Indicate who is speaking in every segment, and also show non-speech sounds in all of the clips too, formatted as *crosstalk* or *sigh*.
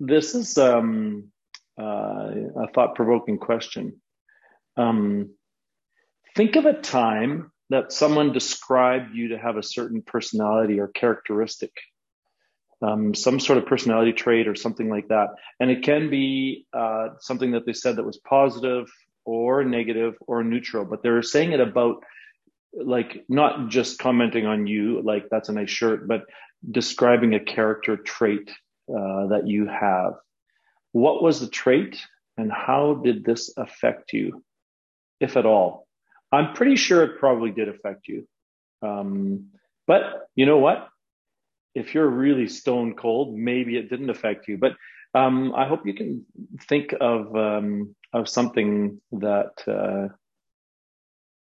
Speaker 1: this is um, uh, a thought-provoking question. Um, think of a time that someone described you to have a certain personality or characteristic, um, some sort of personality trait or something like that. And it can be uh, something that they said that was positive or negative or neutral, but they're saying it about like not just commenting on you, like that's a nice shirt, but describing a character trait uh, that you have. What was the trait and how did this affect you, if at all? I'm pretty sure it probably did affect you. Um, but you know what? If you're really stone cold, maybe it didn't affect you. But um, I hope you can think of um, of something that uh,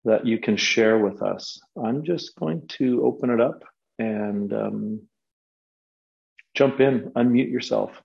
Speaker 1: that you can share with us. I'm just going to open it up and um, jump in, unmute yourself.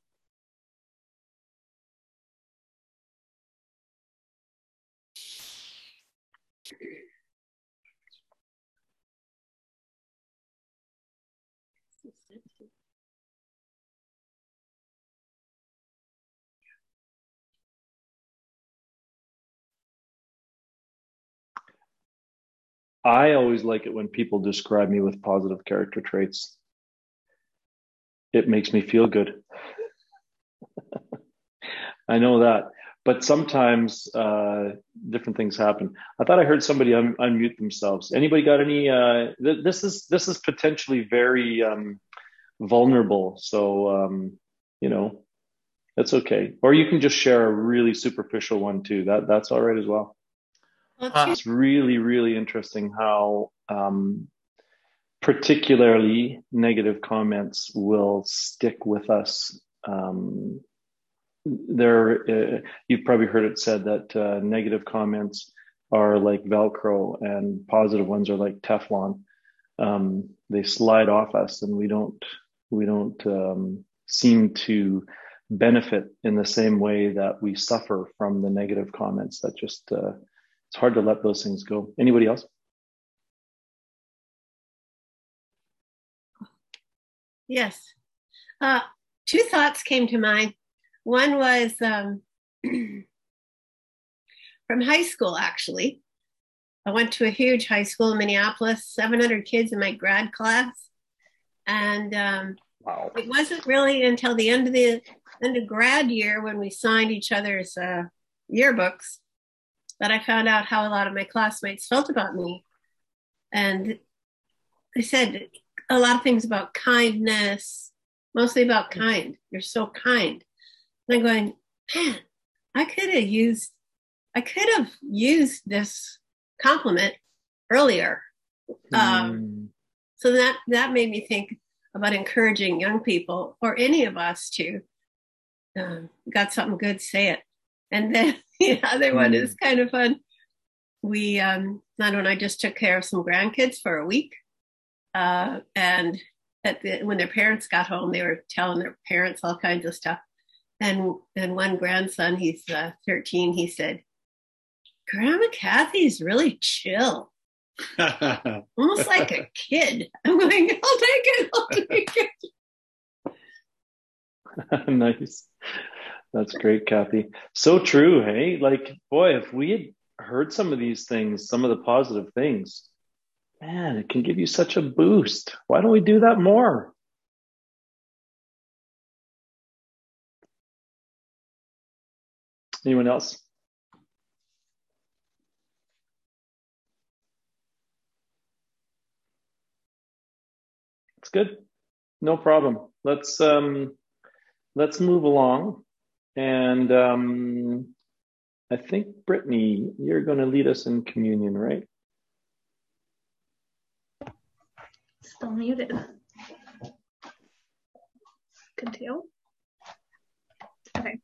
Speaker 1: I always like it when people describe me with positive character traits. It makes me feel good. I know that, but sometimes uh, different things happen. I thought I heard somebody un- unmute themselves. Anybody got any? Uh, th- this is this is potentially very um, vulnerable, so um, you know that's okay. Or you can just share a really superficial one too. That that's all right as well. Uh, it's really, really interesting how um, particularly negative comments will stick with us. Um, there, uh, you've probably heard it said that uh, negative comments are like Velcro and positive ones are like Teflon. Um, they slide off us, and we don't we don't um, seem to benefit in the same way that we suffer from the negative comments that just uh, it's hard to let those things go. Anybody else?
Speaker 2: Yes. Uh, two thoughts came to mind. One was um, *clears throat* from high school, actually. I went to a huge high school in Minneapolis, 700 kids in my grad class. And um, wow. it wasn't really until the end of the end of grad year when we signed each other's uh, yearbooks that I found out how a lot of my classmates felt about me. And they said a lot of things about kindness, mostly about kind. You're so kind. And I'm going, man, I could have used, I could have used this compliment earlier. Mm. Um, so that that made me think about encouraging young people or any of us to um, got something good, say it. And then *laughs* the other one is hmm. kind of fun. We, um, Nando and I just took care of some grandkids for a week. Uh, and the, when their parents got home, they were telling their parents all kinds of stuff. And, and one grandson, he's uh, 13, he said, Grandma Kathy's really chill. *laughs* Almost like a kid. I'm going, I'll take it. I'll take
Speaker 1: it. *laughs* nice. That's great, Kathy. So true. Hey, like, boy, if we had heard some of these things, some of the positive things, man, it can give you such a boost. Why don't we do that more? Anyone else? It's good. No problem. Let's um let's move along. And um, I think, Brittany, you're going to lead us in communion, right?
Speaker 3: Still muted. Continue. Okay.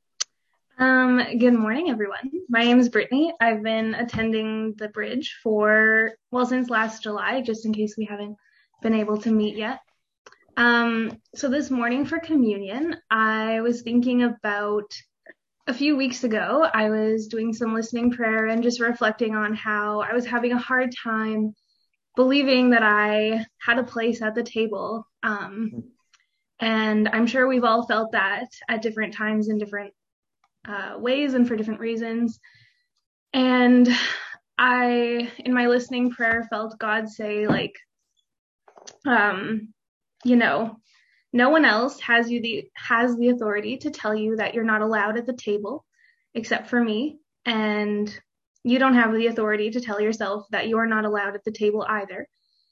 Speaker 3: Um, good morning, everyone. My name is Brittany. I've been attending the bridge for, well, since last July, just in case we haven't been able to meet yet. Um, so this morning for communion, I was thinking about a few weeks ago, I was doing some listening prayer and just reflecting on how I was having a hard time believing that I had a place at the table. Um, And I'm sure we've all felt that at different times in different uh, ways and for different reasons. And I, in my listening prayer, felt God say, like, um, you know, no one else has you the has the authority to tell you that you're not allowed at the table except for me and you don't have the authority to tell yourself that you're not allowed at the table either.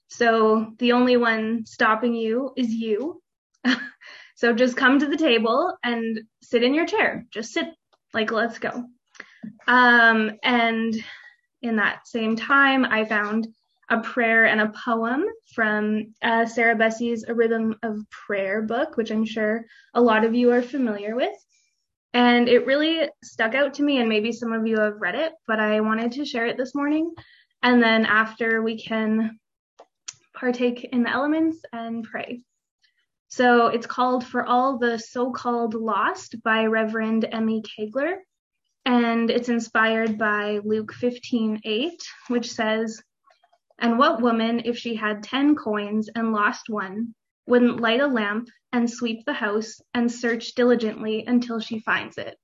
Speaker 3: So the only one stopping you is you. *laughs* so just come to the table and sit in your chair. Just sit like let's go. Um and in that same time I found a prayer and a poem from uh, Sarah Bessey's A Rhythm of Prayer book, which I'm sure a lot of you are familiar with. And it really stuck out to me, and maybe some of you have read it, but I wanted to share it this morning. And then after we can partake in the elements and pray. So it's called For All the So Called Lost by Reverend Emmy Kegler. And it's inspired by Luke 15 8, which says, and what woman, if she had ten coins and lost one, wouldn't light a lamp and sweep the house and search diligently until she finds it?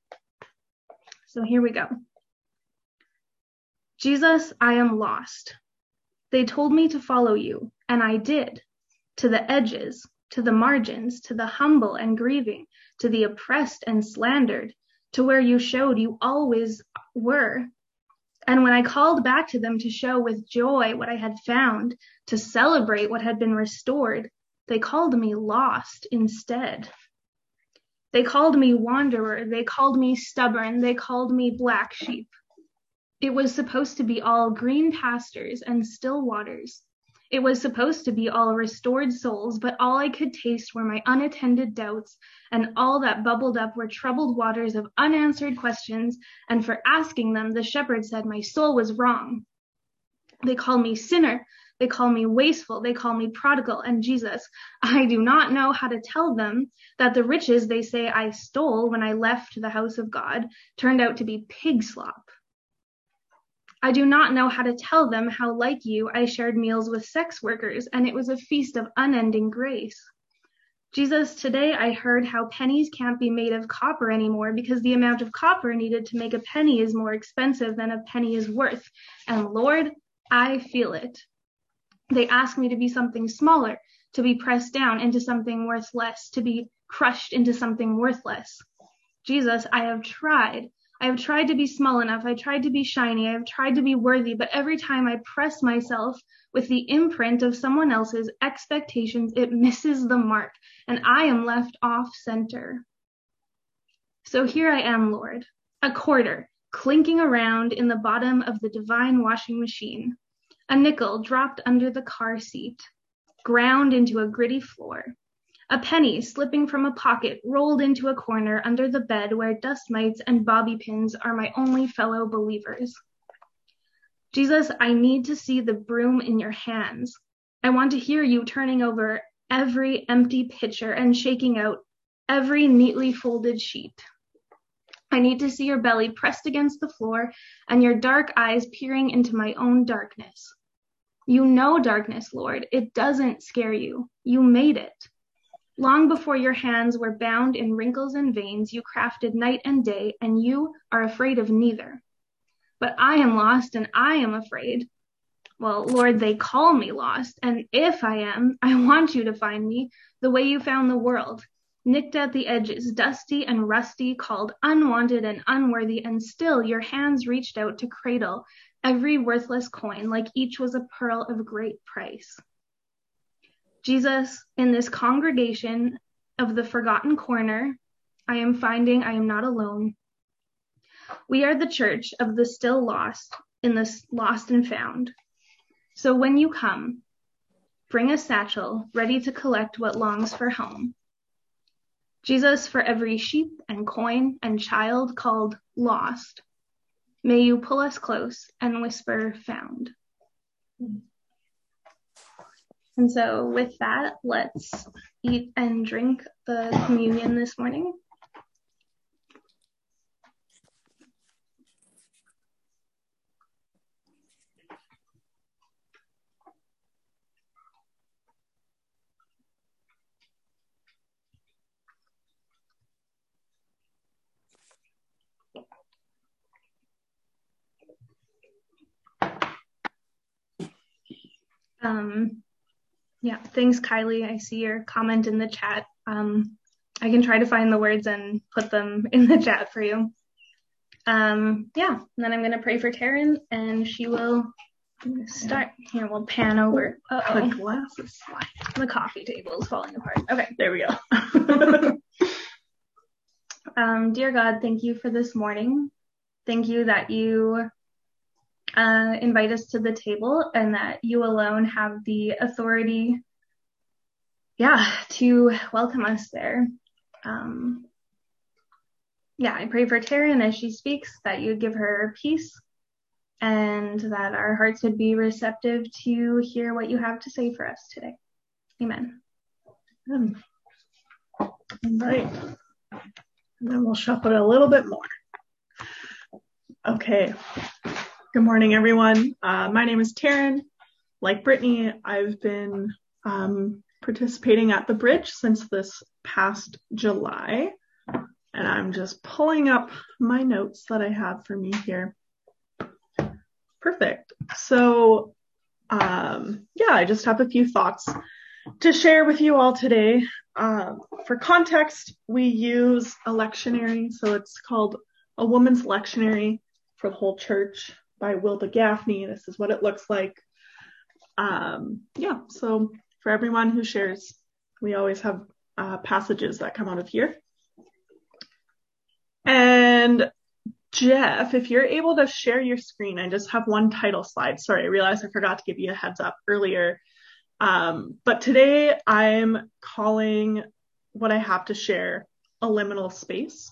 Speaker 3: So here we go. Jesus, I am lost. They told me to follow you, and I did. To the edges, to the margins, to the humble and grieving, to the oppressed and slandered, to where you showed you always were, and when I called back to them to show with joy what I had found, to celebrate what had been restored, they called me lost instead. They called me wanderer. They called me stubborn. They called me black sheep. It was supposed to be all green pastures and still waters. It was supposed to be all restored souls, but all I could taste were my unattended doubts, and all that bubbled up were troubled waters of unanswered questions, and for asking them, the shepherd said my soul was wrong. They call me sinner, they call me wasteful, they call me prodigal, and Jesus, *laughs* I do not know how to tell them that the riches they say I stole when I left the house of God turned out to be pig slop. I do not know how to tell them how, like you, I shared meals with sex workers, and it was a feast of unending grace. Jesus, today I heard how pennies can't be made of copper anymore because the amount of copper needed to make a penny is more expensive than a penny is worth. And Lord, I feel it. They ask me to be something smaller, to be pressed down into something worth less, to be crushed into something worthless. Jesus, I have tried. I have tried to be small enough. I tried to be shiny. I have tried to be worthy, but every time I press myself with the imprint of someone else's expectations, it misses the mark and I am left off center. So here I am, Lord, a quarter clinking around in the bottom of the divine washing machine, a nickel dropped under the car seat, ground into a gritty floor, a penny slipping from a pocket rolled into a corner under the bed where dust mites and bobby pins are my only fellow believers. Jesus, I need to see the broom in your hands. I want to hear you turning over every empty pitcher and shaking out every neatly folded sheet. I need to see your belly pressed against the floor and your dark eyes peering into my own darkness. You know darkness, Lord. It doesn't scare you. You made it. Long before your hands were bound in wrinkles and veins, you crafted night and day, and you are afraid of neither. But I am lost and I am afraid. Well, Lord, they call me lost, and if I am, I want you to find me the way you found the world, nicked at the edges, dusty and rusty, called unwanted and unworthy, and still your hands reached out to cradle every worthless coin like each was a pearl of great price. Jesus, in this congregation of the forgotten corner, I am finding I am not alone. We are the church of the still lost in this lost and found. So when you come, bring a satchel ready to collect what longs for home. Jesus, for every sheep and coin and child called lost, may you pull us close and whisper found. And so, with that, let's eat and drink the communion this morning. Um, yeah, thanks, Kylie. I see your comment in the chat. Um, I can try to find the words and put them *laughs* in the chat for you. Um, yeah, and then I'm going to pray for Taryn and she will start. Here, we'll pan over.
Speaker 4: Uh-oh. The glass is
Speaker 3: sliding. The coffee table is falling apart. Okay,
Speaker 4: there we go. *laughs*
Speaker 3: um, dear God, thank you for this morning. Thank you that you uh, invite us to the table and that you alone have the authority, yeah, to welcome us there. Um, yeah, I pray for Taryn as she speaks that you give her peace and that our hearts would be receptive to hear what you have to say for us today. Amen.
Speaker 4: Right. And then we'll shuffle it a little bit more. Okay. Good morning, everyone. Uh, my name is Taryn. Like Brittany, I've been um, participating at the bridge since this past July. And I'm just pulling up my notes that I have for me here. Perfect. So, um, yeah, I just have a few thoughts to share with you all today. Um, for context, we use a lectionary. So it's called A Woman's Lectionary for the Whole Church by Wilda Gafney. This is what it looks like. Um, yeah, so for everyone who shares. We always have uh, passages that come out of here. And Jeff, if you're able to share your screen, I just have one title slide. Sorry, I realized I forgot to give you a heads up earlier. Um, but today I'm calling what I have to share a liminal space.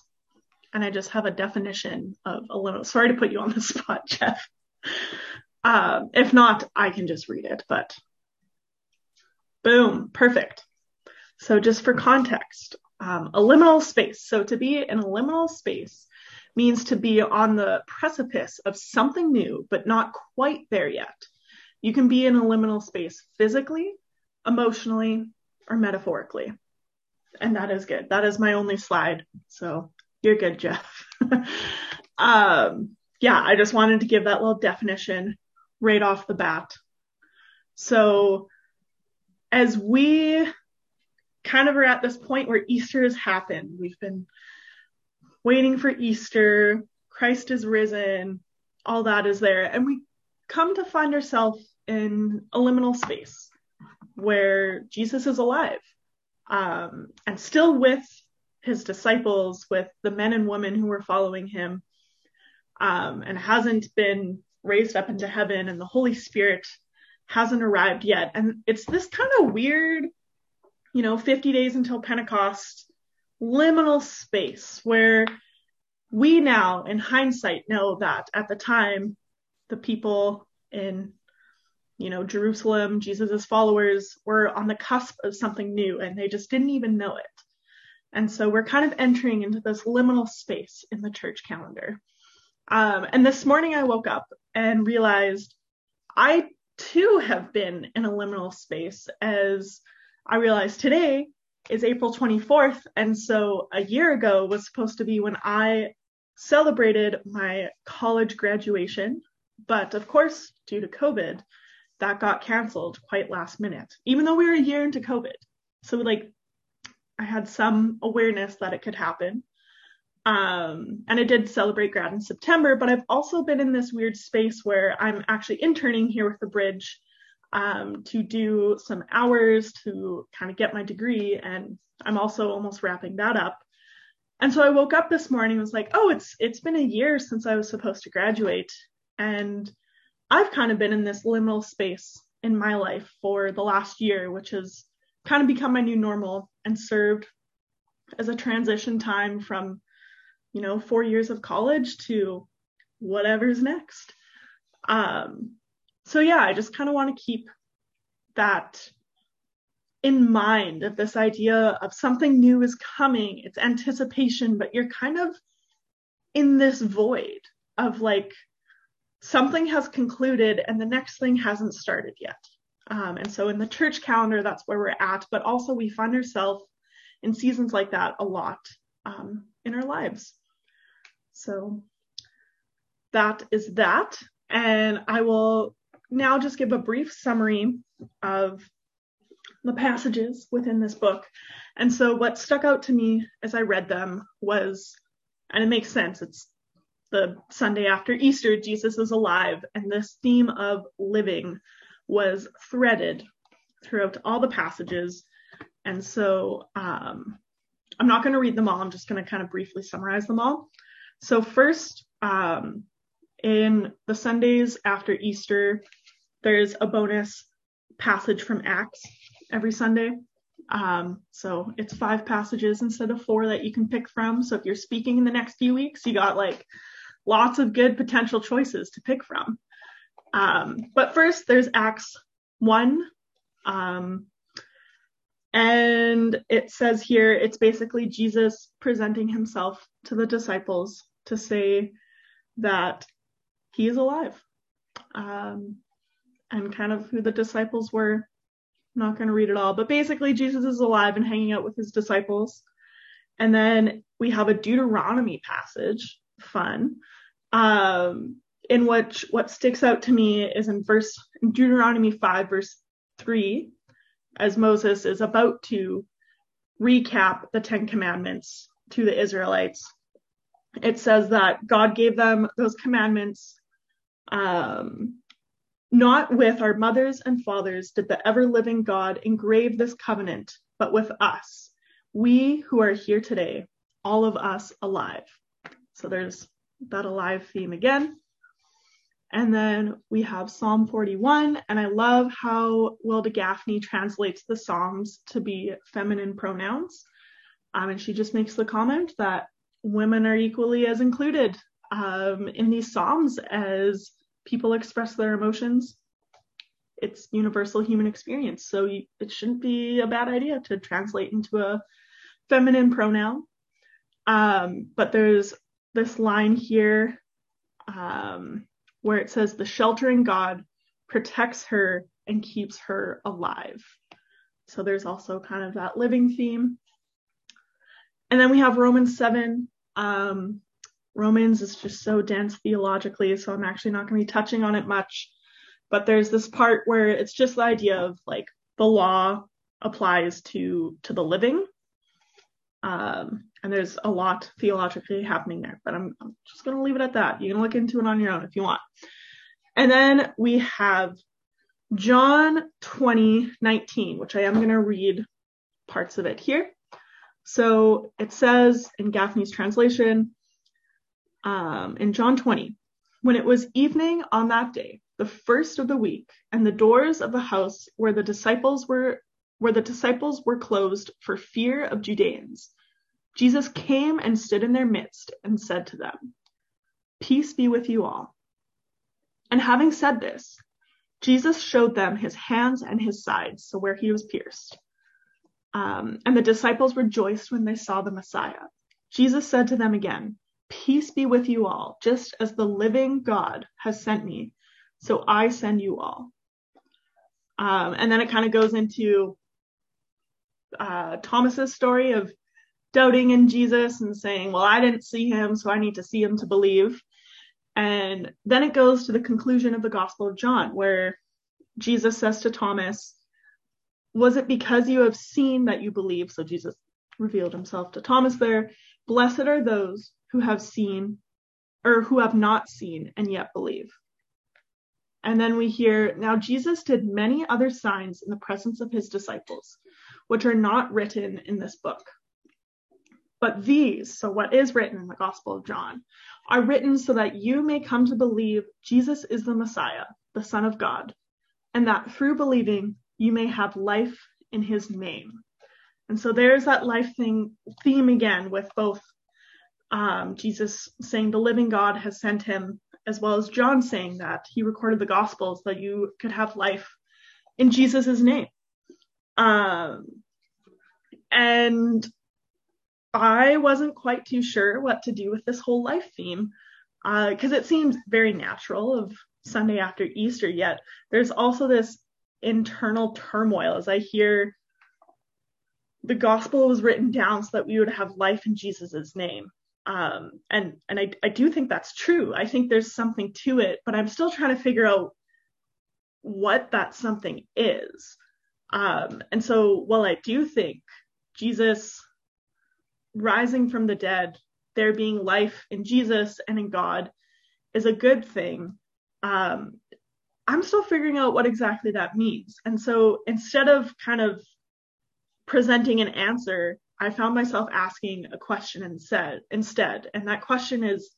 Speaker 4: And I just have a definition of a liminal. Sorry to put you on the *laughs* spot, Jeff. Um, if not, I can just read it, but Boom, perfect. So just for context, um, a liminal space. So to be in a liminal space means to be on the precipice of something new, but not quite there yet. You can be in a liminal space physically, emotionally, or metaphorically. And that is good. That is my only slide. So you're good, Jeff. *laughs* um, yeah, I just wanted to give that little definition right off the bat. So as we kind of are at this point where Easter has happened, we've been waiting for Easter, Christ is risen, all that is there, and we come to find ourselves in a liminal space where Jesus is alive um, and still with his disciples, with the men and women who were following him, um, and hasn't been raised up into heaven, and the Holy Spirit hasn't arrived yet. And it's this kind of weird, you know, 50 days until Pentecost liminal space where we now, in hindsight, know that at the time, the people in, you know, Jerusalem, Jesus' followers were on the cusp of something new and they just didn't even know it. And so we're kind of entering into this liminal space in the church calendar. Um, and this morning I woke up and realized I too have been in a liminal space as I realized today is April 24th. And so a year ago was supposed to be when I celebrated my college graduation. But of course, due to COVID, that got canceled quite last minute, even though we were a year into COVID. So like I had some awareness that it could happen. Um, and I did celebrate grad in September, but I've also been in this weird space where I'm actually interning here with the bridge um, to do some hours to kind of get my degree. And I'm also almost wrapping that up. And so I woke up this morning and was like, oh, it's it's been a year since I was supposed to graduate. And I've kind of been in this liminal space in my life for the last year, which has kind of become my new normal and served as a transition time from you know, four years of college to whatever's next. Um, so yeah, I just kind of want to keep that in mind of this idea of something new is coming. It's anticipation, but you're kind of in this void of like something has concluded and the next thing hasn't started yet. Um, and so in the church calendar, that's where we're at. But also we find ourselves in seasons like that a lot um, in our lives. So that is that. And I will now just give a brief summary of the passages within this book. And so what stuck out to me as I read them was, and it makes sense, it's the Sunday after Easter, Jesus is alive, and this theme of living was threaded throughout all the passages. And so um, I'm not going to read them all, I'm just going to kind of briefly summarize them all. So, first, um, in the Sundays after Easter, there's a bonus passage from Acts every Sunday. Um, so it's five passages instead of four that you can pick from. So if you're speaking in the next few weeks, you got like lots of good potential choices to pick from. Um, but first, there's Acts 1. Um, and it says here it's basically Jesus presenting himself to the disciples to say that he is alive. Um, and kind of who the disciples were. I'm not going to read it all, but basically, Jesus is alive and hanging out with his disciples. And then we have a Deuteronomy passage, fun, um, in which what sticks out to me is in verse in Deuteronomy 5, verse 3, as Moses is about to recap the Ten Commandments to the Israelites. It says that God gave them those commandments um, not with our mothers and fathers did the ever living God engrave this covenant, but with us, we who are here today, all of us alive. So there's that alive theme again. And then we have Psalm 41, and I love how Wilda Gafney translates the Psalms to be feminine pronouns. Um, and she just makes the comment that women are equally as included um, in these Psalms as people express their emotions. It's universal human experience. So it shouldn't be a bad idea to translate into a feminine pronoun. Um, but there's this line here um, where it says, The sheltering God protects her and keeps her alive. So there's also kind of that living theme. And then we have Romans 7. Um, Romans is just so dense theologically, so I'm actually not going to be touching on it much. But there's this part where it's just the idea of like the law applies to to the living. Um, and there's a lot theologically happening there, but I'm, I'm just going to leave it at that. You can look into it on your own if you want. And then we have John 20, 19, which I am going to read parts of it here. So it says in Gafney's translation, um, in John 20, when it was evening on that day, the first of the week, and the doors of the house where the disciples were where the disciples were closed for fear of Judeans, Jesus came and stood in their midst and said to them, Peace be with you all. And having said this, Jesus showed them his hands and his sides, so where he was pierced. Um, and the disciples rejoiced when they saw the Messiah. Jesus said to them again, Peace be with you all, just as the living God has sent me, so I send you all. Um, and then it kind of goes into uh, Thomas's story of doubting in Jesus and saying, Well, I didn't see him, so I need to see him to believe. And then it goes to the conclusion of the Gospel of John, where Jesus says to Thomas, Was it because you have seen that you believe? So Jesus revealed himself to Thomas there. Blessed are those who have seen or who have not seen and yet believe. And then we hear, now Jesus did many other signs in the presence of his disciples, which are not written in this book. But these, so what is written in the Gospel of John, are written so that you may come to believe Jesus is the Messiah, the Son of God, and that through believing you may have life in his name. And so there's that life thing theme again with both um, Jesus saying the living God has sent him, as well as John saying that he recorded the Gospels that you could have life in Jesus' name. Um, and I wasn't quite too sure what to do with this whole life theme because uh, it seems very natural of Sunday after Easter, yet there's also this internal turmoil as I hear the gospel was written down so that we would have life in Jesus' name. Um, and and I, I do think that's true. I think there's something to it, but I'm still trying to figure out what that something is. Um, and so while I do think Jesus rising from the dead, there being life in Jesus and in God is a good thing, um, I'm still figuring out what exactly that means. And so instead of kind of presenting an answer, I found myself asking a question instead, instead. And that question is,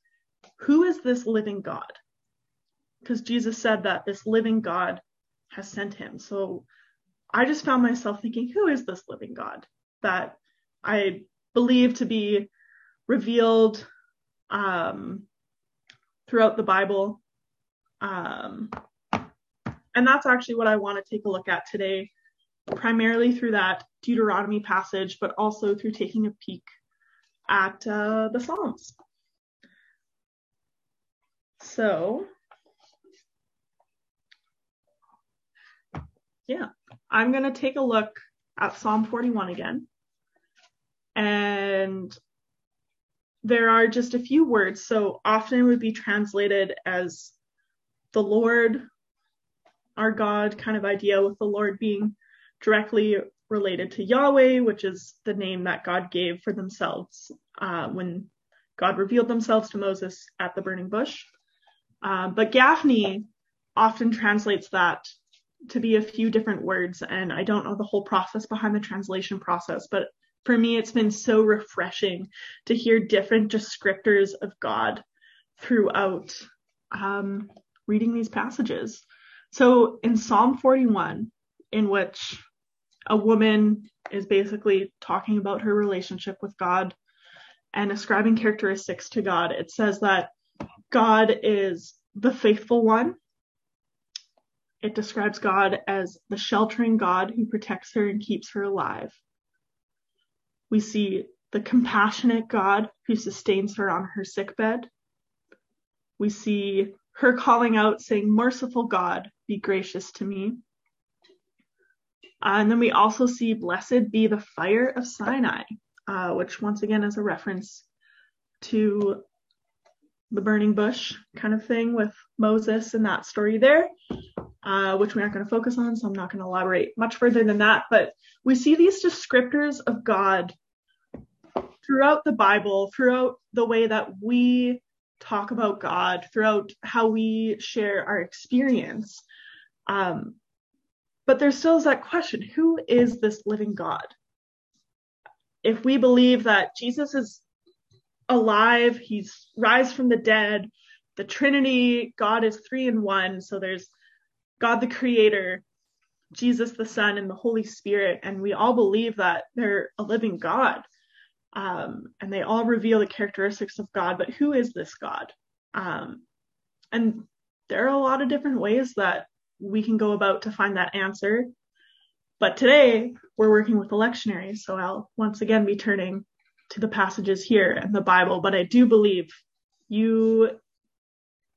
Speaker 4: who is this living God? Because Jesus said that this living God has sent him. So I just found myself thinking, who is this living God that I believe to be revealed um, throughout the Bible? Um, and that's actually what I want to take a look at today, primarily through that Deuteronomy passage, but also through taking a peek at uh, the Psalms. So, yeah, I'm going to take a look at Psalm 41 again. And there are just a few words. So often it would be translated as the Lord, our God kind of idea, with the Lord being directly related to Yahweh, which is the name that God gave for themselves uh, when God revealed themselves to Moses at the burning bush. Uh, but Gafney often translates that to be a few different words, and I don't know the whole process behind the translation process, but for me, it's been so refreshing to hear different descriptors of God throughout um, reading these passages. So in Psalm 41, in which a woman is basically talking about her relationship with God and ascribing characteristics to God, it says that God is the faithful one. It describes God as the sheltering God who protects her and keeps her alive. We see the compassionate God who sustains her on her sickbed. We see her calling out saying, merciful God, be gracious to me. And then we also see blessed be the fire of Sinai, uh, which once again is a reference to the burning bush kind of thing with Moses and that story there, uh, which we aren't going to focus on, so I'm not going to elaborate much further than that. But we see these descriptors of God throughout the Bible, throughout the way that we talk about God, throughout how we share our experience. Um, but there still is that question who is this living God? If we believe that Jesus is alive, he's rise from the dead, the Trinity, God is three in one. So there's God the Creator, Jesus the Son, and the Holy Spirit. And we all believe that they're a living God. Um, and they all reveal the characteristics of God, but who is this God? Um, and there are a lot of different ways that we can go about to find that answer. But today we're working with the lectionary, so I'll once again be turning to the passages here in the Bible, but I do believe you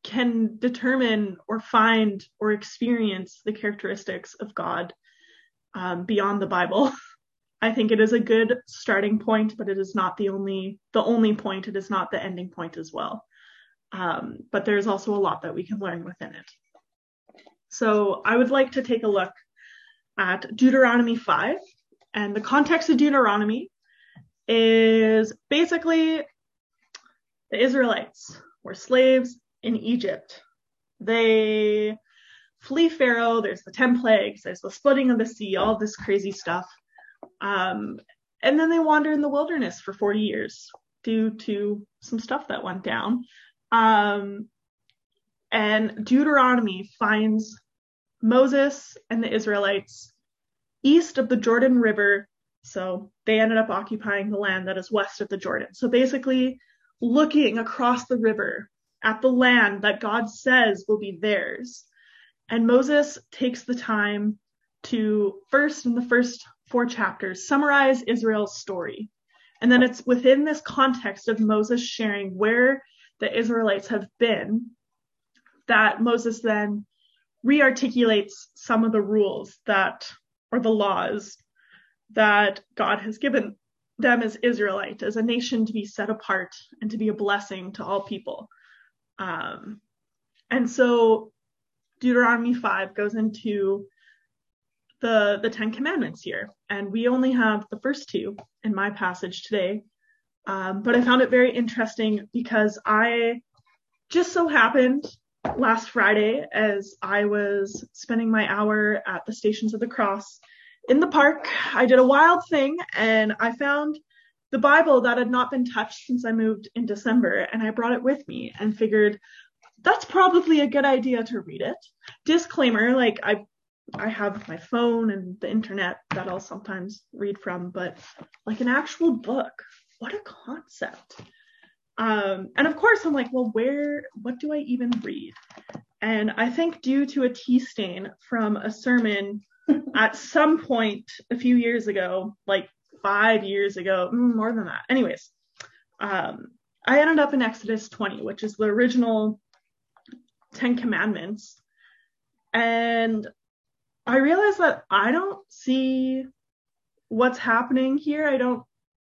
Speaker 4: can determine or find or experience the characteristics of God um, beyond the Bible. *laughs* I think it is a good starting point, but it is not the only the only point. It is not the ending point as well. Um, but there's also a lot that we can learn within it. So I would like to take a look at Deuteronomy 5. And the context of Deuteronomy is basically the Israelites were slaves in Egypt. They flee Pharaoh, there's the 10 plagues, there's the splitting of the sea, all this crazy stuff. Um, and then they wander in the wilderness for 40 years due to some stuff that went down. Um, and Deuteronomy finds Moses and the Israelites east of the Jordan River so they ended up occupying the land that is west of the Jordan. So basically looking across the river at the land that God says will be theirs. And Moses takes the time to first in the first four chapters summarize Israel's story. And then it's within this context of Moses sharing where the Israelites have been that Moses then rearticulates some of the rules that or the laws that God has given them as Israelite, as a nation to be set apart and to be a blessing to all people. Um, and so Deuteronomy 5 goes into the the Ten Commandments here, and we only have the first two in my passage today. Um, but I found it very interesting because I just so happened last Friday as I was spending my hour at the Stations of the Cross in the park, I did a wild thing and I found the Bible that had not been touched since I moved in December and I brought it with me and figured that's probably a good idea to read it. Disclaimer, like I I have my phone and the internet that I'll sometimes read from, but like an actual book, what a concept. Um, and of course, I'm like, well, where, what do I even read? And I think due to a tea stain from a sermon *laughs* at some point a few years ago, like five years ago, mm, more than that. Anyways, um, I ended up in Exodus 20, which is the original Ten Commandments. And I realized that I don't see what's happening here. I don't,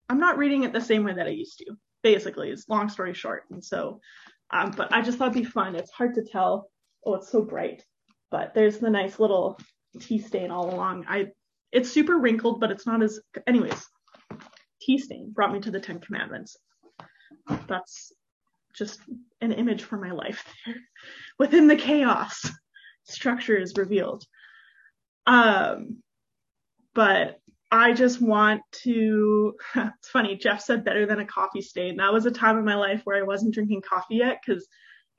Speaker 4: I'm not reading it the same way that I used to basically It's long story short. And so, um, but I just thought it'd be fun. It's hard to tell. Oh, it's so bright, but there's the nice little tea stain all along. I, it's super wrinkled, but it's not as, anyways, tea stain brought me to the 10 commandments. That's just an image for my life *laughs* there. Within the chaos, structure is revealed. Um, but I just want to. *laughs* It's funny. Jeff said better than a coffee stain. That was a time in my life where I wasn't drinking coffee yet because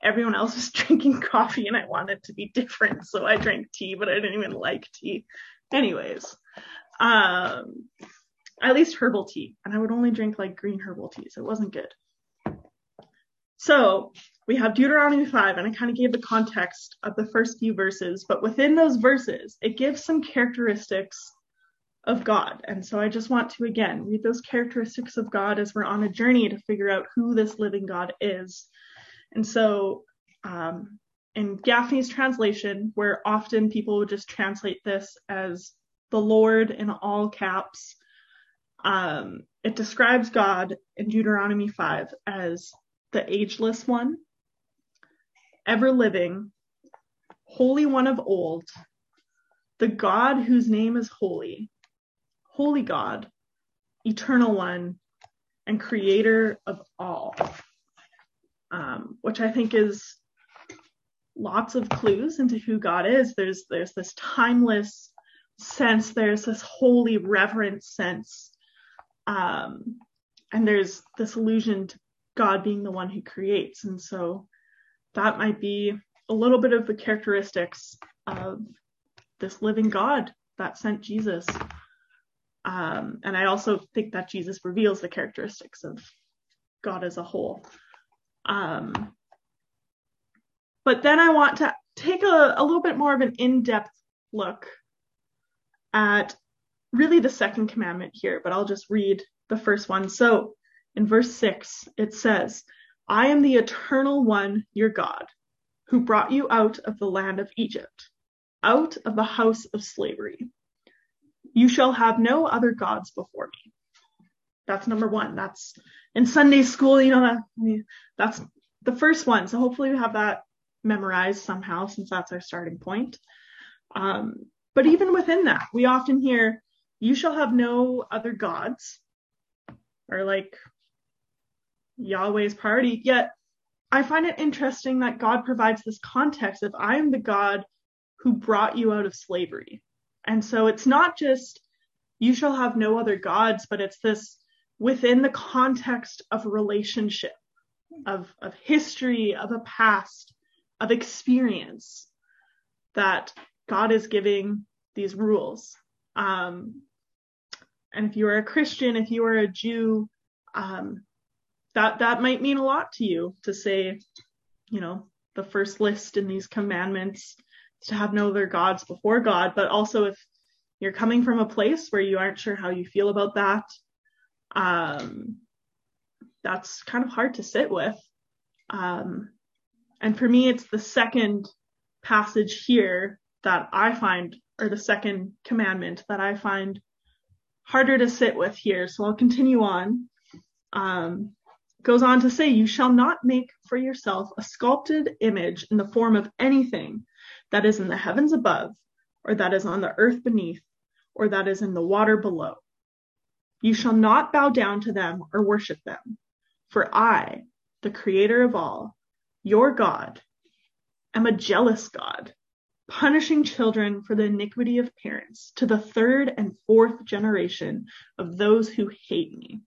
Speaker 4: everyone else was *laughs* drinking coffee and I wanted to be different. So I drank tea, but I didn't even like tea. Anyways, um, at least herbal tea. And I would only drink like green herbal teas. It wasn't good. So we have Deuteronomy 5, and I kind of gave the context of the first few verses, but within those verses, it gives some characteristics of God. And so I just want to again read those characteristics of God as we're on a journey to figure out who this living God is. And so um, in Gafney's translation, where often people would just translate this as the Lord in all caps, um, it describes God in Deuteronomy 5 as the ageless one, ever living, holy one of old, the God whose name is holy, holy God, eternal one, and creator of all. Um, which I think is lots of clues into who God is. There's there's this timeless sense, there's this holy reverent sense. Um, and there's this allusion to God being the one who creates. And so that might be a little bit of the characteristics of this living God that sent Jesus. Um, and I also think that Jesus reveals the characteristics of God as a whole. Um, but then I want to take a, a little bit more of an in depth look at really the second commandment here, but I'll just read the first one. So in verse 6, it says, I am the eternal one, your God, who brought you out of the land of Egypt, out of the house of slavery. You shall have no other gods before me. That's number one. That's in Sunday school, you know, that, that's the first one. So hopefully we have that memorized somehow since that's our starting point. Um, but even within that, we often hear, you shall have no other gods or like Yahweh's priority. Yet I find it interesting that God provides this context of I am the God who brought you out of slavery. And so it's not just you shall have no other gods, but it's this within the context of relationship, of, of history, of a past, of experience that God is giving these rules. Um, and if you are a Christian, if you are a Jew, um, that that might mean a lot to you to say, you know, the first list in these commandments to have no other gods before God, but also if you're coming from a place where you aren't sure how you feel about that, um, that's kind of hard to sit with. Um, and for me, it's the second passage here that I find, or the second commandment that I find harder to sit with here. So I'll continue on. Um, goes on to say, You shall not make for yourself a sculpted image in the form of anything that is in the heavens above, or that is on the earth beneath, or that is in the water below. You shall not bow down to them or worship them, for I, the creator of all, your God, am a jealous God, punishing children for the iniquity of parents to the third and fourth generation of those who hate me,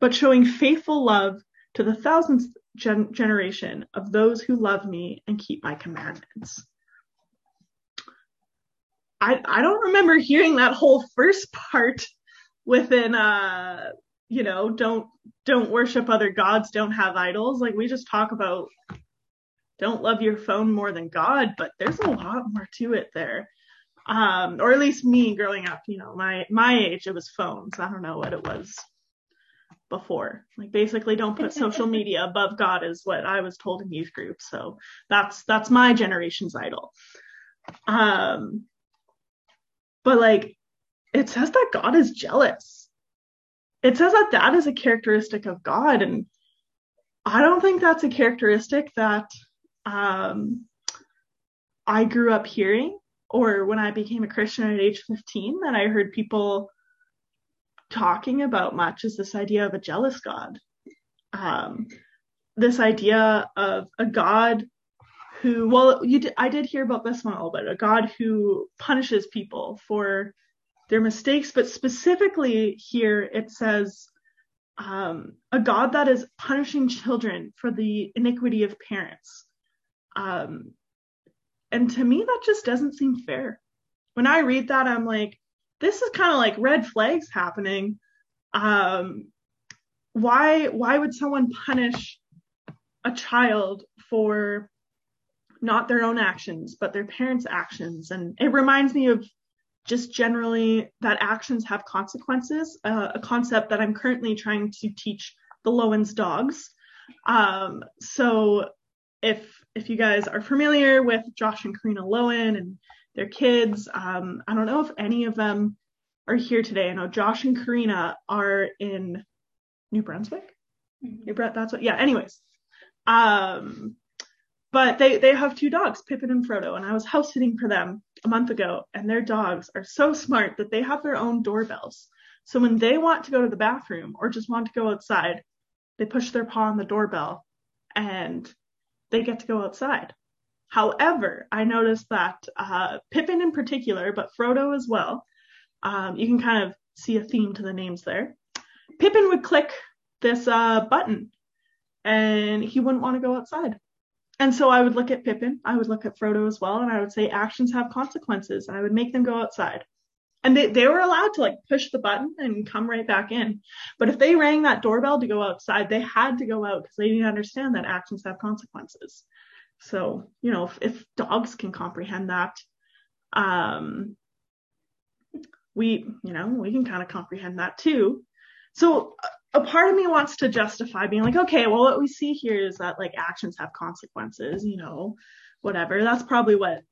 Speaker 4: but showing faithful love to the thousandth gen- generation of those who love me and keep my commandments. I, I don't remember hearing that whole first part within uh you know don't don't worship other gods don't have idols. Like we just talk about don't love your phone more than god but there's a lot more to it there. Um or at least me growing up you know my my age it was phones. I don't know what it was before. Like basically don't put social *laughs* media above god is what i was told in youth group. So that's that's my generation's idol. Um but like it says that god is jealous. It says that that is a characteristic of God. And I don't think that's a characteristic that um, I grew up hearing or when I became a Christian at age 15 that I heard people talking about much is this idea of a jealous God. Um, this idea of a God who, well, you I did hear about this one a little bit, a God who punishes people for their mistakes, but specifically here it says um, a God that is punishing children for the iniquity of parents. Um, and to me, that just doesn't seem fair. When I read that, I'm like, this is kind of like red flags happening. Um, why why would someone punish a child for not their own actions but their parents' actions? And it reminds me of just generally that actions have consequences, uh, a concept that I'm currently trying to teach the Lowen's dogs. Um, so if if you guys are familiar with Josh and Karina Lowen and their kids, um, I don't know if any of them are here today. I know Josh and Karina are in New Brunswick. Mm-hmm. New Brett, that's what. Yeah. Anyways, um, but they they have two dogs, Pippin and Frodo, and I was house sitting for them a month ago, and their dogs are so smart that they have their own doorbells. So when they want to go to the bathroom or just want to go outside, they push their paw on the doorbell and they get to go outside. However, I noticed that uh, Pippin in particular, but Frodo as well, um, you can kind of see a theme to the names there. Pippin would click this uh, button and he wouldn't want to go outside. And so I would look at Pippin, I would look at Frodo as well, and I would say actions have consequences, and I would make them go outside. And they, they were allowed to like push the button and come right back in. But if they rang that doorbell to go outside, they had to go out because they didn't understand that actions have consequences. So, you know, if, if dogs can comprehend that, um, we, you know, we can kind of comprehend that too. So a part of me wants to justify being like, okay, well, what we see here is that like actions have consequences, you know, whatever. That's probably what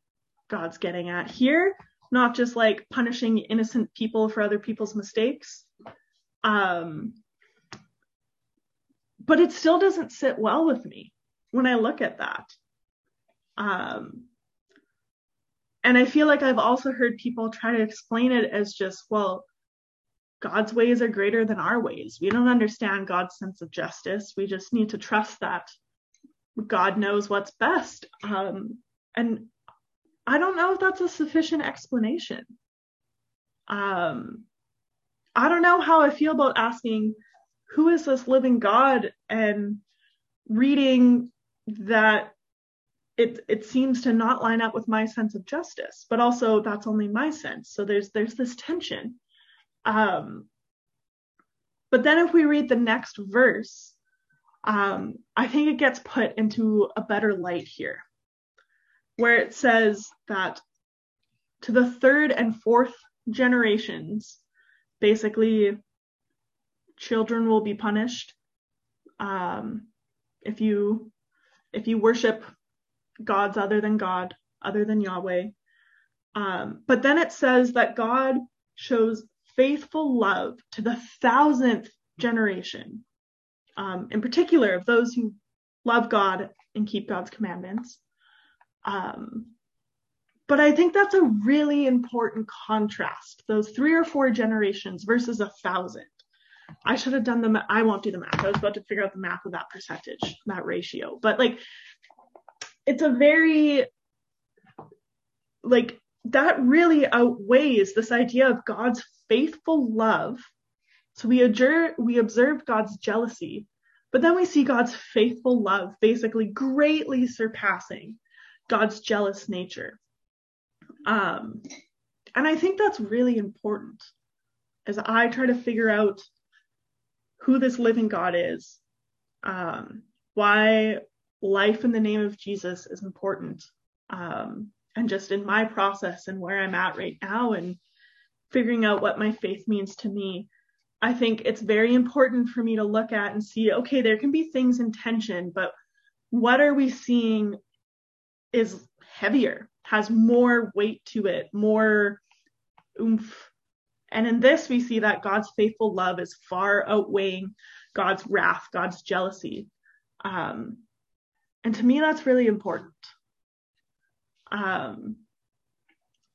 Speaker 4: God's getting at here, not just like punishing innocent people for other people's mistakes. Um, but it still doesn't sit well with me when I look at that. Um, and I feel like I've also heard people try to explain it as just, well, God's ways are greater than our ways. We don't understand God's sense of justice. We just need to trust that God knows what's best. Um, and I don't know if that's a sufficient explanation. Um, I don't know how I feel about asking, who is this living God? And reading that it it seems to not line up with my sense of justice, but also that's only my sense. So there's there's this tension. Um, but then if we read the next verse, um, I think it gets put into a better light here, where it says that to the third and fourth generations, basically, children will be punished um, if you if you worship gods other than God, other than Yahweh. Um, but then it says that God shows faithful love to the thousandth generation, um, in particular of those who love God and keep God's commandments. Um, but I think that's a really important contrast. Those three or four generations versus a thousand. I should have done the I won't do the math. I was about to figure out the math of that percentage, that ratio. But like it's a very like that really outweighs this idea of God's faithful love. So we observe we observe God's jealousy, but then we see God's faithful love basically greatly surpassing God's jealous nature. Um, and I think that's really important as I try to figure out who this living God is, um, why life in the name of Jesus is important, um, and just in my process and where I'm at right now and figuring out what my faith means to me. I think it's very important for me to look at and see, okay, there can be things in tension, but what are we seeing is heavier, has more weight to it, more oomph. And in this, we see that God's faithful love is far outweighing God's wrath, God's jealousy. Um, and to me, that's really important. Um,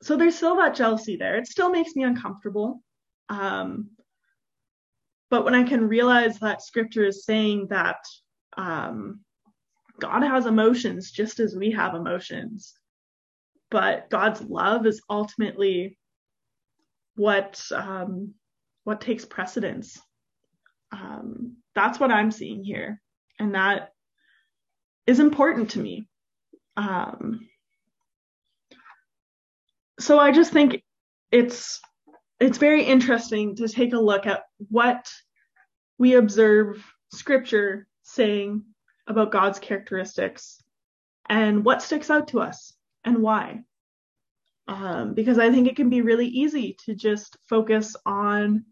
Speaker 4: so there's still that jealousy there. It still makes me uncomfortable. Um, but when I can realize that scripture is saying that um, God has emotions just as we have emotions, but God's love is ultimately what um, what takes precedence. Um, that's what I'm seeing here, and that is important to me. Um, so I just think it's it's very interesting to take a look at what we observe scripture saying about God's characteristics and what sticks out to us and why. Um, because I think it can be really easy to just focus on,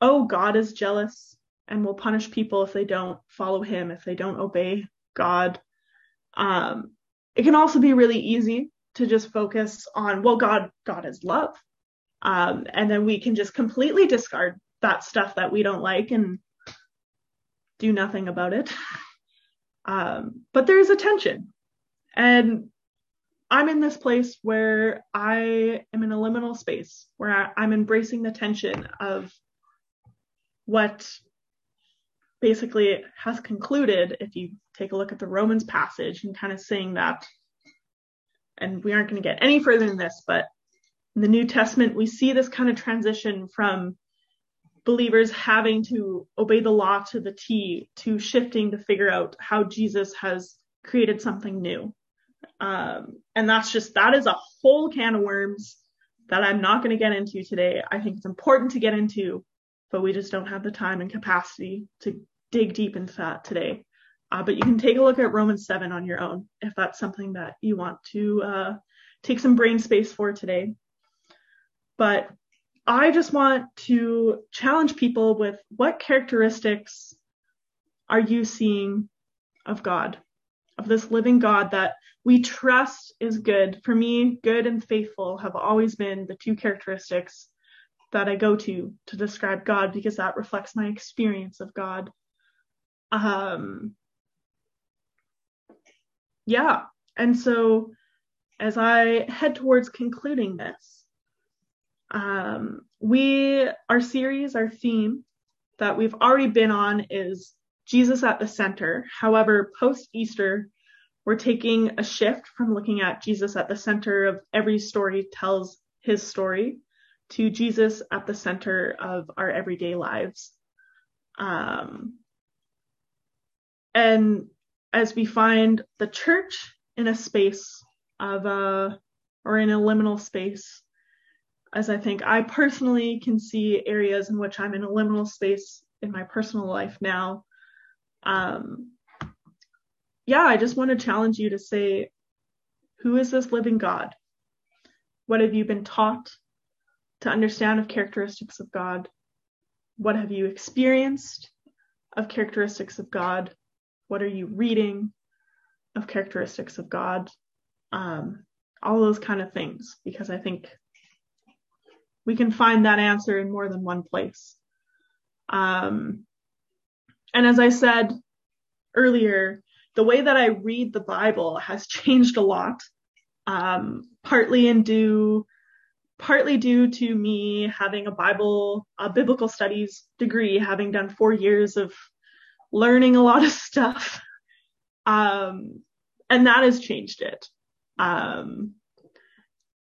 Speaker 4: oh, God is jealous and will punish people if they don't follow him, if they don't obey God. Um, it can also be really easy to just focus on, well, God, God is love. Um, and then we can just completely discard that stuff that we don't like and do nothing about it. *laughs* Um, but there's a tension. And I'm in this place where I am in a liminal space where I, am embracing the tension of what basically has concluded, if you take a look at the Romans passage and kind of saying that, and we aren't going to get any further than this, but in the New Testament, we see this kind of transition from believers having to obey the law to the T to shifting to figure out how Jesus has created something new. Um, and that's just, that is a whole can of worms that I'm not going to get into today. I think it's important to get into, but we just don't have the time and capacity to dig deep into that today. Uh, but you can take a look at Romans 7 on your own if that's something that you want to uh, take some brain space for today. But I just want to challenge people with what characteristics are you seeing of God, of this living God that we trust is good. For me, good and faithful have always been the two characteristics that I go to to describe God because that reflects my experience of God. Um, yeah. And so as I head towards concluding this, um, we, our series, our theme that we've already been on is Jesus at the center. However, post Easter, we're taking a shift from looking at Jesus at the center of every story tells his story to Jesus at the center of our everyday lives. Um, and as we find the church in a space of a, or in a liminal space, as I think I personally can see areas in which I'm in a liminal space in my personal life now. Um, yeah, I just want to challenge you to say, who is this living God? What have you been taught to understand of characteristics of God? What have you experienced of characteristics of God? What are you reading of characteristics of God? Um, all those kind of things, because I think we can find that answer in more than one place. Um, and as I said earlier, the way that I read the Bible has *laughs* changed a lot. Um, partly in due partly due to me having a Bible, a biblical studies degree, having done four years of learning a lot of stuff. Um, and that has changed it. Um,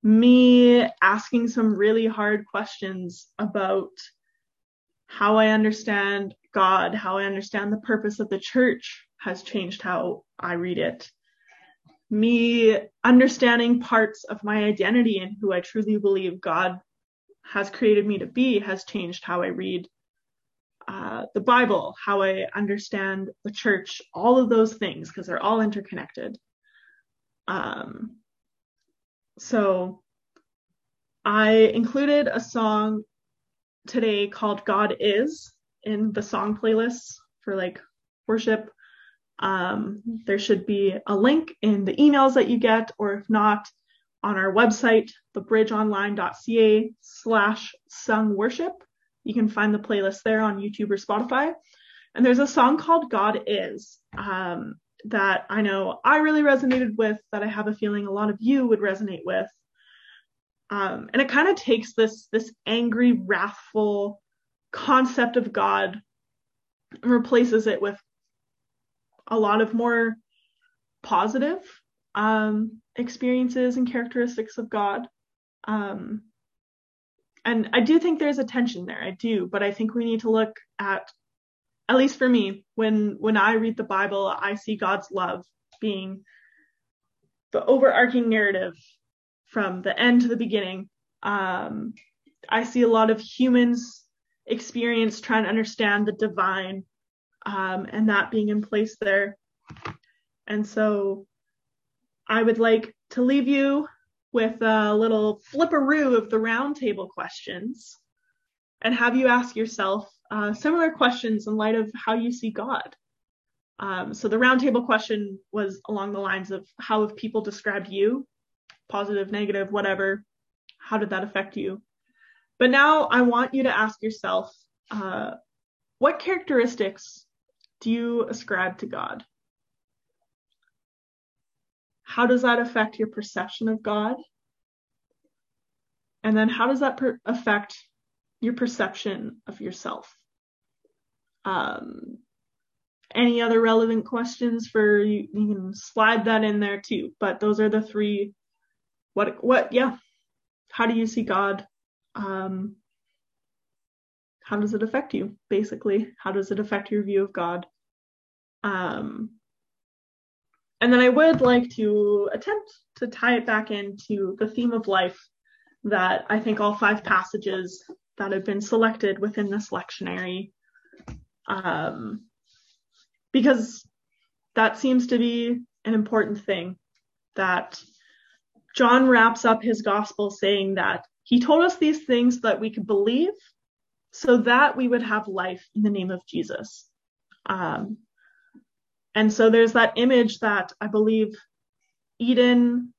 Speaker 4: me asking some really hard questions about how I understand God, how I understand the purpose of the church has changed how I read it. Me understanding parts of my identity and who I truly believe God has created me to be has changed how I read uh, the Bible, how I understand the church, all of those things, because they're all interconnected. Um, so I included a song today called God Is in the song playlists for like worship. Um, there should be a link in the emails that you get, or if not, on our website, thebridgeonline.ca slash sung worship. You can find the playlist there on YouTube or Spotify. And there's a song called God Is um, that I know I really resonated with, that I have a feeling a lot of you would resonate with. Um, and it kind of takes this this angry, wrathful concept of God and replaces it with a lot of more positive um, experiences and characteristics of God. Um, and I do think there's a tension there. I do, but I think we need to look at, at least for me, when when I read the Bible, I see God's love being the overarching narrative from the end to the beginning. Um, I see a lot of humans experience trying to understand the divine um, and that being in place there. And so I would like to leave you with a little flipperoo of the roundtable questions and have you ask yourself uh, similar questions in light of how you see God. Um, so the roundtable question was along the lines of how have people described you, positive, negative, whatever. How did that affect you? But now I want you to ask yourself, uh, what characteristics do you ascribe to God? How does that affect your perception of God? And then how does that per- affect your perception of yourself? Um, any other relevant questions for you, you can slide that in there too. But those are the three. What, what, yeah. How do you see God? Um, how does it affect you basically how does it affect your view of god um, and then i would like to attempt to tie it back into the theme of life that i think all five passages that have been selected within this lectionary um, because that seems to be an important thing that john wraps up his gospel saying that he told us these things that we could believe so that we would have life in the name of Jesus. Um, and so there's that image that I believe Eden,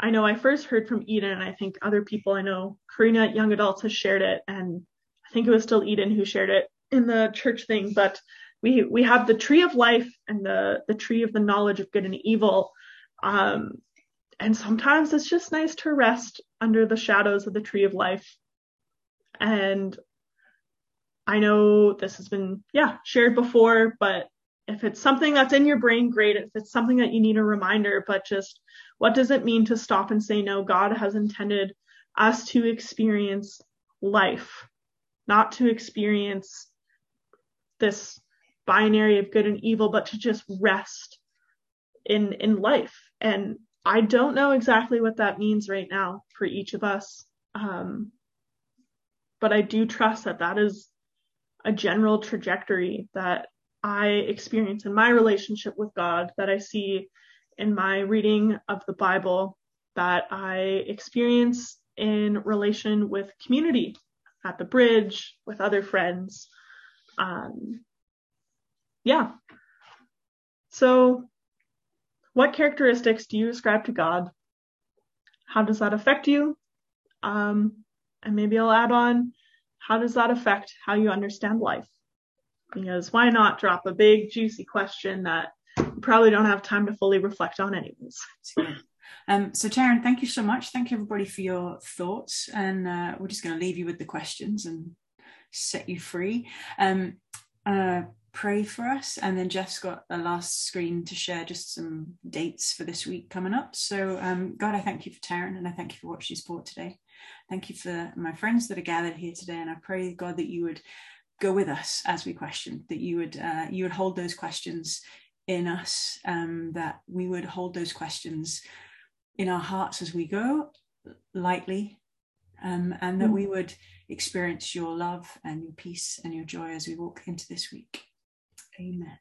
Speaker 4: I know I first heard from Eden, and I think other people I know, Karina at Young Adults has shared it, and I think it was still Eden who shared it in the church thing, but we we have the tree of life and the the tree of the knowledge of good and evil. Um, and sometimes it's just nice to rest under the shadows of the tree of life. And I know this has been, yeah, shared before, but if it's something that's in your brain, great. If it's something that you need a reminder, but just what does it mean to stop and say, no, God has intended us to experience life, not to experience this binary of good and evil, but to just rest in, in life. And I don't know exactly what that means right now for each of us. Um, but I do trust that that is a general trajectory that I experience in my relationship with God, that I see in my reading of the Bible, that I experience in relation with community at the bridge, with other friends. Um, yeah. So, what characteristics do you ascribe to God? How does that affect you? Um, and maybe I'll add on how does that affect how you understand life? Because why not drop a big juicy question that you probably don't have time to fully reflect on anyways.
Speaker 5: *laughs* Um, so, Taryn, thank you so much. Thank you, everybody, for your thoughts. And uh, we're just going to leave you with the questions and set you free. Um, uh, pray for us. And then Jeff's got a last screen to share just some dates for this week coming up. So, um, God, I thank you for Taryn and I thank you for what she's brought today. Thank you for my friends that are gathered here today. And I pray, God, that you would go with us as we question, that you would uh, you would hold those questions in us, um, that we would hold those questions in our hearts as we go lightly, um, and that we would experience your love and your peace and your joy as we walk into this week. Amen.